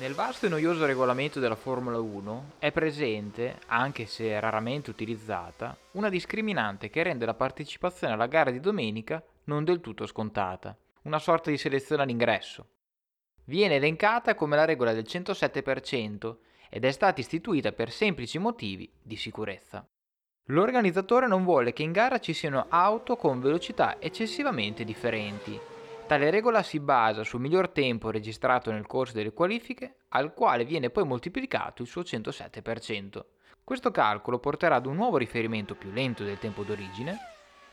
Nel vasto e noioso regolamento della Formula 1 è presente, anche se raramente utilizzata, una discriminante che rende la partecipazione alla gara di domenica non del tutto scontata, una sorta di selezione all'ingresso. Viene elencata come la regola del 107% ed è stata istituita per semplici motivi di sicurezza. L'organizzatore non vuole che in gara ci siano auto con velocità eccessivamente differenti Tale regola si basa sul miglior tempo registrato nel corso delle qualifiche, al quale viene poi moltiplicato il suo 107%. Questo calcolo porterà ad un nuovo riferimento più lento del tempo d'origine,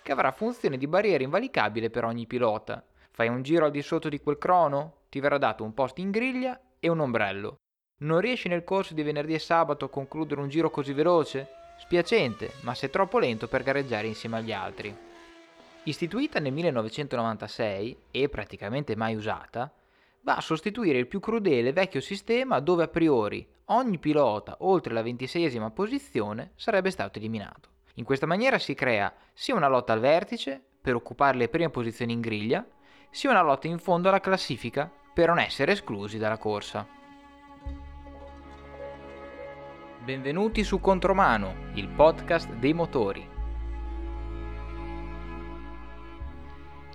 che avrà funzione di barriera invalicabile per ogni pilota. Fai un giro al di sotto di quel crono, ti verrà dato un posto in griglia e un ombrello. Non riesci nel corso di venerdì e sabato a concludere un giro così veloce? Spiacente, ma sei troppo lento per gareggiare insieme agli altri. Istituita nel 1996 e praticamente mai usata, va a sostituire il più crudele vecchio sistema dove a priori ogni pilota oltre la ventiseiesima posizione sarebbe stato eliminato. In questa maniera si crea sia una lotta al vertice per occupare le prime posizioni in griglia, sia una lotta in fondo alla classifica per non essere esclusi dalla corsa. Benvenuti su Contromano, il podcast dei motori.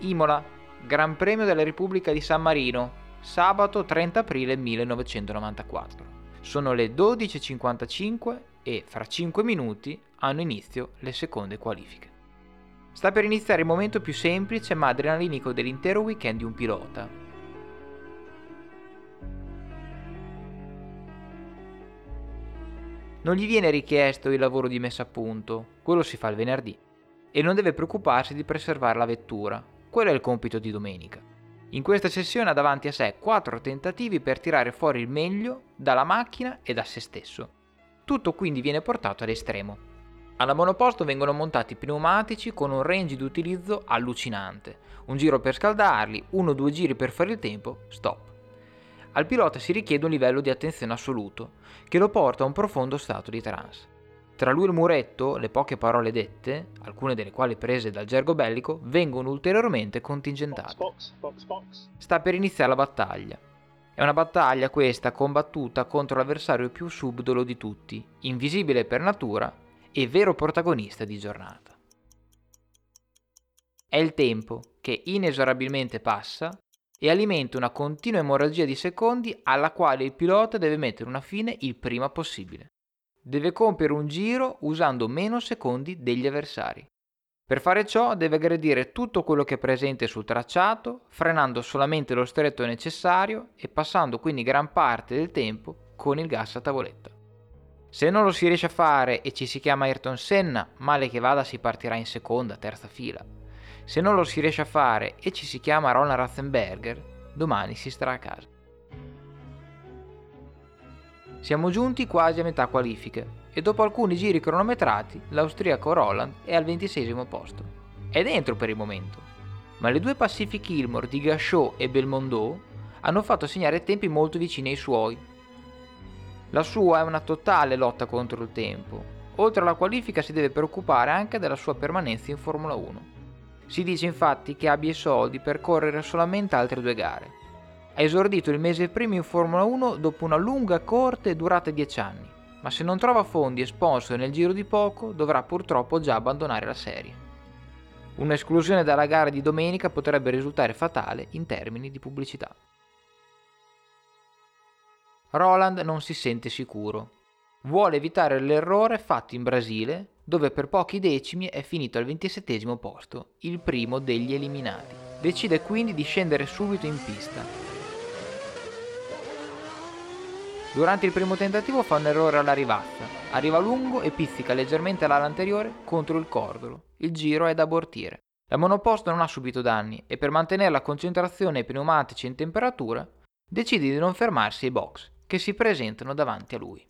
Imola, Gran Premio della Repubblica di San Marino, sabato 30 aprile 1994. Sono le 12.55 e fra 5 minuti hanno inizio le seconde qualifiche. Sta per iniziare il momento più semplice ma adrenalinico dell'intero weekend di un pilota. Non gli viene richiesto il lavoro di messa a punto, quello si fa il venerdì, e non deve preoccuparsi di preservare la vettura, quello è il compito di domenica. In questa sessione ha davanti a sé quattro tentativi per tirare fuori il meglio dalla macchina e da se stesso. Tutto quindi viene portato all'estremo. Alla monoposto vengono montati pneumatici con un range di utilizzo allucinante. Un giro per scaldarli, uno o due giri per fare il tempo, stop. Al pilota si richiede un livello di attenzione assoluto, che lo porta a un profondo stato di trance. Tra lui e il muretto, le poche parole dette, alcune delle quali prese dal gergo bellico, vengono ulteriormente contingentate. Box, box, box, Sta per iniziare la battaglia. È una battaglia questa combattuta contro l'avversario più subdolo di tutti, invisibile per natura e vero protagonista di giornata. È il tempo che inesorabilmente passa e alimenta una continua emorragia di secondi alla quale il pilota deve mettere una fine il prima possibile deve compiere un giro usando meno secondi degli avversari. Per fare ciò deve aggredire tutto quello che è presente sul tracciato, frenando solamente lo stretto necessario e passando quindi gran parte del tempo con il gas a tavoletta. Se non lo si riesce a fare e ci si chiama Ayrton Senna, male che vada si partirà in seconda, terza fila. Se non lo si riesce a fare e ci si chiama Roland Ratzenberger, domani si starà a casa. Siamo giunti quasi a metà qualifiche e dopo alcuni giri cronometrati l'austriaco Roland è al 26 posto. È dentro per il momento, ma le due Pacific Ilmore di Gachot e Belmondo hanno fatto segnare tempi molto vicini ai suoi. La sua è una totale lotta contro il tempo. Oltre alla qualifica si deve preoccupare anche della sua permanenza in Formula 1. Si dice infatti che abbia i soldi per correre solamente altre due gare ha esordito il mese primo in Formula 1 dopo una lunga corte durata 10 anni, ma se non trova fondi e sponsor nel giro di poco dovrà purtroppo già abbandonare la serie. Un'esclusione dalla gara di domenica potrebbe risultare fatale in termini di pubblicità. Roland non si sente sicuro. Vuole evitare l'errore fatto in Brasile, dove per pochi decimi è finito al 27 posto, il primo degli eliminati. Decide quindi di scendere subito in pista Durante il primo tentativo fa un errore alla rivazza, arriva lungo e pizzica leggermente l'ala anteriore contro il cordolo. Il giro è da abortire. La monoposto non ha subito danni e per mantenere la concentrazione ai pneumatici in temperatura decide di non fermarsi ai box che si presentano davanti a lui.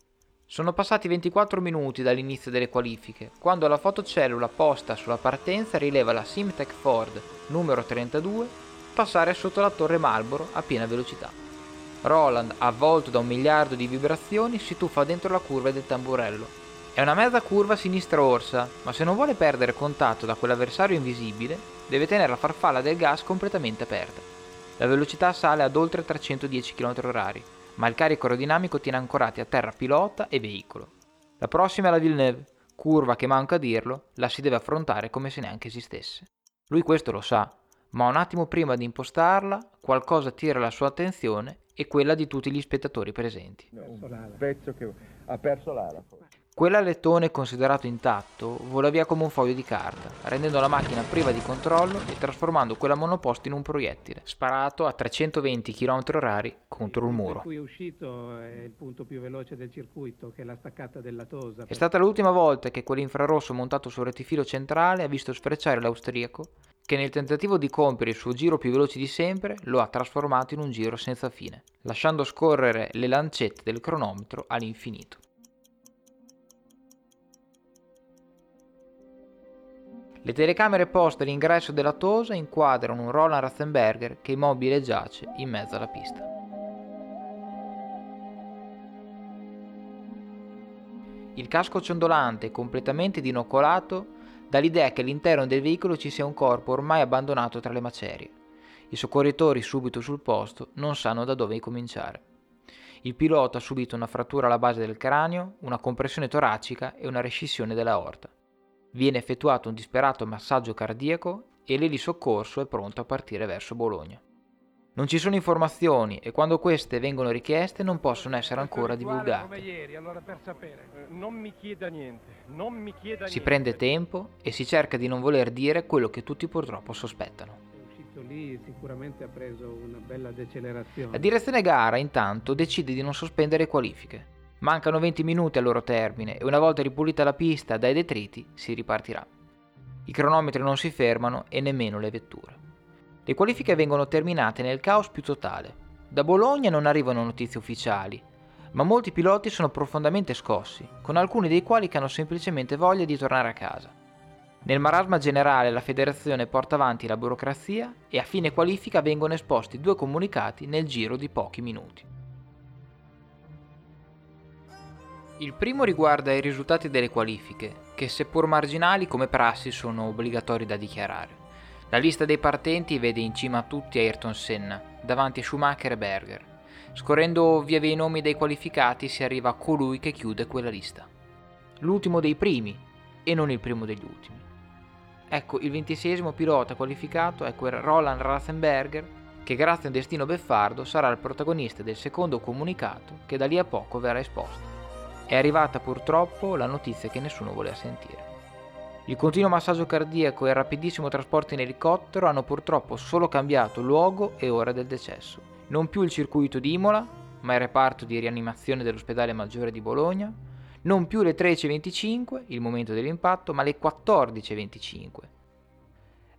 Sono passati 24 minuti dall'inizio delle qualifiche, quando la fotocellula posta sulla partenza rileva la Simtech Ford numero 32 passare sotto la torre Marlboro a piena velocità. Roland, avvolto da un miliardo di vibrazioni, si tuffa dentro la curva del tamburello. È una mezza curva sinistra orsa, ma se non vuole perdere contatto da quell'avversario invisibile, deve tenere la farfalla del gas completamente aperta. La velocità sale ad oltre 310 km/h, ma il carico aerodinamico tiene ancorati a terra pilota e veicolo. La prossima è la Villeneuve, curva che manca a dirlo, la si deve affrontare come se neanche esistesse. Lui questo lo sa, ma un attimo prima di impostarla, qualcosa attira la sua attenzione e quella di tutti gli spettatori presenti. un pezzo che ha perso l'ala. Quell'alettone considerato intatto vola via come un foglio di carta, rendendo la macchina priva di controllo e trasformando quella monoposto in un proiettile, sparato a 320 km/h contro il muro. cui è uscito è il punto più veloce del circuito, che è la staccata della Tosa. È stata l'ultima volta che quell'infrarosso montato sul rettifilo centrale ha visto sfrecciare l'austriaco, che nel tentativo di compiere il suo giro più veloce di sempre lo ha trasformato in un giro senza fine, lasciando scorrere le lancette del cronometro all'infinito. Le telecamere poste all'ingresso della Tosa inquadrano un Roland Ratzenberger che immobile giace in mezzo alla pista. Il casco ciondolante, completamente dinocolato, dà l'idea che all'interno del veicolo ci sia un corpo ormai abbandonato tra le macerie. I soccorritori subito sul posto non sanno da dove cominciare. Il pilota ha subito una frattura alla base del cranio, una compressione toracica e una rescissione della aorta. Viene effettuato un disperato massaggio cardiaco e l'elisoccorso è pronto a partire verso Bologna. Non ci sono informazioni e quando queste vengono richieste non possono essere ancora divulgate. ieri, allora per sapere. Eh, niente, Si prende tempo e si cerca di non voler dire quello che tutti purtroppo sospettano. È uscito lì, sicuramente ha preso una bella decelerazione. La direzione gara intanto decide di non sospendere qualifiche. Mancano 20 minuti al loro termine e una volta ripulita la pista dai detriti si ripartirà. I cronometri non si fermano e nemmeno le vetture. Le qualifiche vengono terminate nel caos più totale. Da Bologna non arrivano notizie ufficiali, ma molti piloti sono profondamente scossi, con alcuni dei quali che hanno semplicemente voglia di tornare a casa. Nel marasma generale la federazione porta avanti la burocrazia e a fine qualifica vengono esposti due comunicati nel giro di pochi minuti. Il primo riguarda i risultati delle qualifiche, che seppur marginali come prassi sono obbligatori da dichiarare. La lista dei partenti vede in cima a tutti Ayrton Senna, davanti a Schumacher e Berger. Scorrendo via via i nomi dei qualificati si arriva a colui che chiude quella lista. L'ultimo dei primi e non il primo degli ultimi. Ecco, il ventisesimo pilota qualificato è quel Roland Ratzenberger che grazie a un destino beffardo sarà il protagonista del secondo comunicato che da lì a poco verrà esposto. È arrivata purtroppo la notizia che nessuno voleva sentire. Il continuo massaggio cardiaco e il rapidissimo trasporto in elicottero hanno purtroppo solo cambiato luogo e ora del decesso. Non più il circuito di Imola, ma il reparto di rianimazione dell'ospedale maggiore di Bologna, non più le 13.25, il momento dell'impatto, ma le 14.25.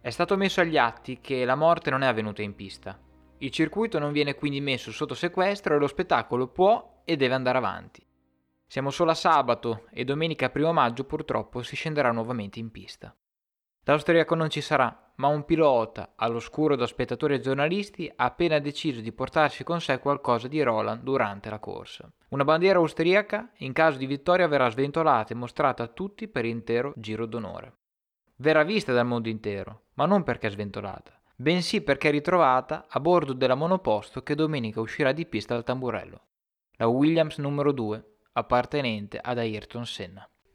È stato messo agli atti che la morte non è avvenuta in pista. Il circuito non viene quindi messo sotto sequestro e lo spettacolo può e deve andare avanti. Siamo solo a sabato e domenica 1 maggio purtroppo si scenderà nuovamente in pista. L'austriaco non ci sarà, ma un pilota, all'oscuro da spettatori e giornalisti, ha appena deciso di portarsi con sé qualcosa di Roland durante la corsa. Una bandiera austriaca, in caso di vittoria, verrà sventolata e mostrata a tutti per intero giro d'onore. Verrà vista dal mondo intero, ma non perché sventolata, bensì perché ritrovata a bordo della monoposto che domenica uscirà di pista dal tamburello. La Williams numero 2, appartenente ad Ayrton Senna.